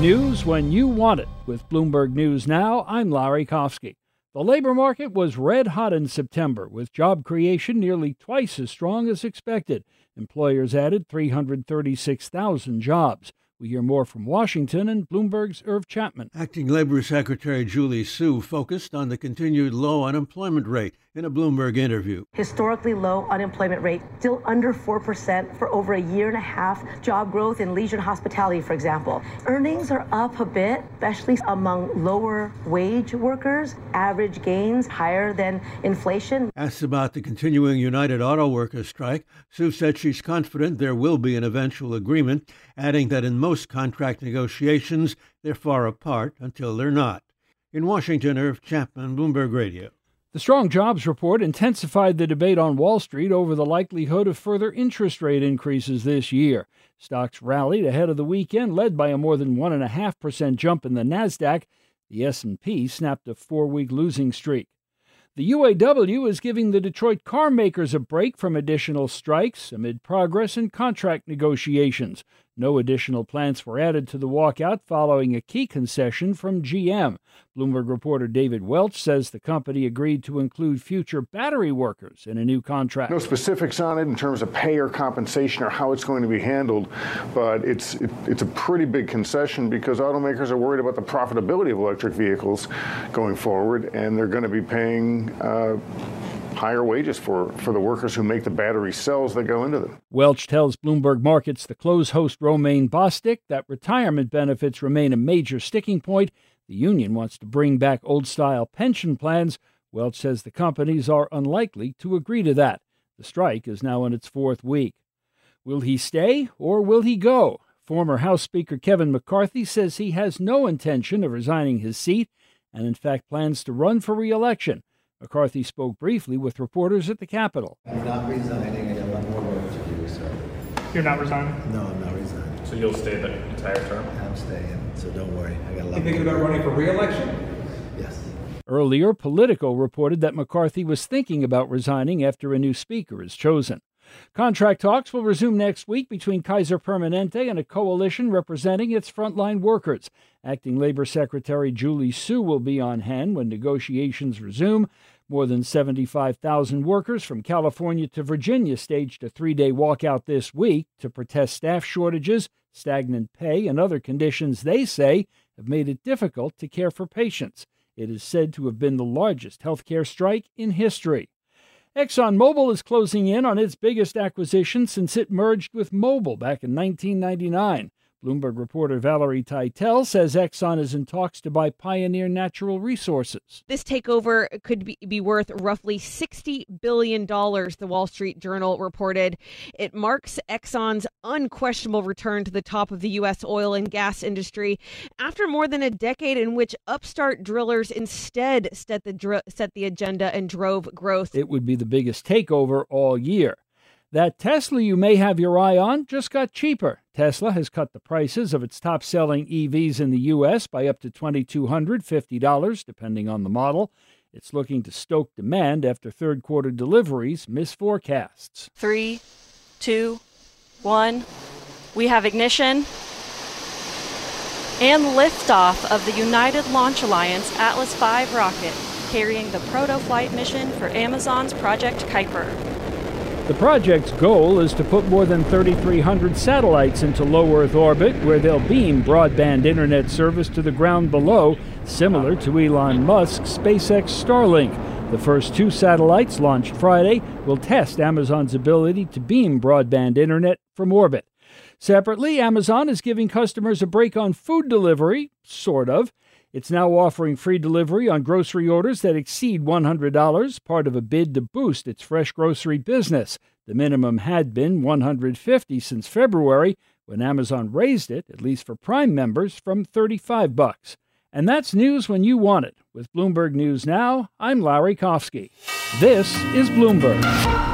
News when you want it. With Bloomberg News Now, I'm Larry Kofsky. The labor market was red hot in September, with job creation nearly twice as strong as expected. Employers added 336,000 jobs. We hear more from Washington and Bloomberg's Irv Chapman. Acting Labor Secretary Julie Su focused on the continued low unemployment rate in a Bloomberg interview. Historically low unemployment rate, still under 4% for over a year and a half. Job growth in leisure and hospitality, for example. Earnings are up a bit, especially among lower wage workers. Average gains higher than inflation. Asked about the continuing United Auto Workers strike, Su said she's confident there will be an eventual agreement, adding that in most contract negotiations, they're far apart until they're not. In Washington, Irv Chapman, Bloomberg Radio. The strong jobs report intensified the debate on Wall Street over the likelihood of further interest rate increases this year. Stocks rallied ahead of the weekend, led by a more than 1.5% jump in the Nasdaq. The S&P snapped a 4-week losing streak. The UAW is giving the Detroit car makers a break from additional strikes amid progress in contract negotiations. No additional plants were added to the walkout following a key concession from GM. Bloomberg reporter David Welch says the company agreed to include future battery workers in a new contract. No specifics on it in terms of pay or compensation or how it's going to be handled, but it's it, it's a pretty big concession because automakers are worried about the profitability of electric vehicles going forward, and they're going to be paying. Uh, higher wages for, for the workers who make the battery cells that go into them. Welch tells Bloomberg Markets the close host Romaine Bostick that retirement benefits remain a major sticking point. The union wants to bring back old style pension plans. Welch says the companies are unlikely to agree to that. The strike is now in its fourth week. Will he stay or will he go? Former House Speaker Kevin McCarthy says he has no intention of resigning his seat and, in fact, plans to run for re election. McCarthy spoke briefly with reporters at the Capitol. I'm not resigning. I got one more work to do, so. You're not resigning? No, I'm not resigning. So you'll stay the entire term? I'm staying, so don't worry. I got a lot You thinking about running for re-election? Yes. Earlier, Politico reported that McCarthy was thinking about resigning after a new speaker is chosen. Contract talks will resume next week between Kaiser Permanente and a coalition representing its frontline workers. Acting Labor Secretary Julie Su will be on hand when negotiations resume. More than 75,000 workers from California to Virginia staged a three day walkout this week to protest staff shortages, stagnant pay, and other conditions they say have made it difficult to care for patients. It is said to have been the largest healthcare strike in history. ExxonMobil is closing in on its biggest acquisition since it merged with Mobil back in 1999. Bloomberg reporter Valerie Tytel says Exxon is in talks to buy Pioneer Natural Resources. This takeover could be, be worth roughly $60 billion, the Wall Street Journal reported. It marks Exxon's unquestionable return to the top of the U.S. oil and gas industry after more than a decade in which upstart drillers instead set the, set the agenda and drove growth. It would be the biggest takeover all year. That Tesla you may have your eye on just got cheaper. Tesla has cut the prices of its top selling EVs in the U.S. by up to $2,250, depending on the model. It's looking to stoke demand after third quarter deliveries miss forecasts. Three, two, one. We have ignition and liftoff of the United Launch Alliance Atlas V rocket, carrying the proto flight mission for Amazon's Project Kuiper. The project's goal is to put more than 3,300 satellites into low Earth orbit where they'll beam broadband internet service to the ground below, similar to Elon Musk's SpaceX Starlink. The first two satellites, launched Friday, will test Amazon's ability to beam broadband internet from orbit. Separately, Amazon is giving customers a break on food delivery, sort of. It's now offering free delivery on grocery orders that exceed $100, part of a bid to boost its fresh grocery business. The minimum had been $150 since February when Amazon raised it, at least for Prime members, from 35 bucks. And that's news when you want it. With Bloomberg News Now, I'm Larry Kofsky. This is Bloomberg.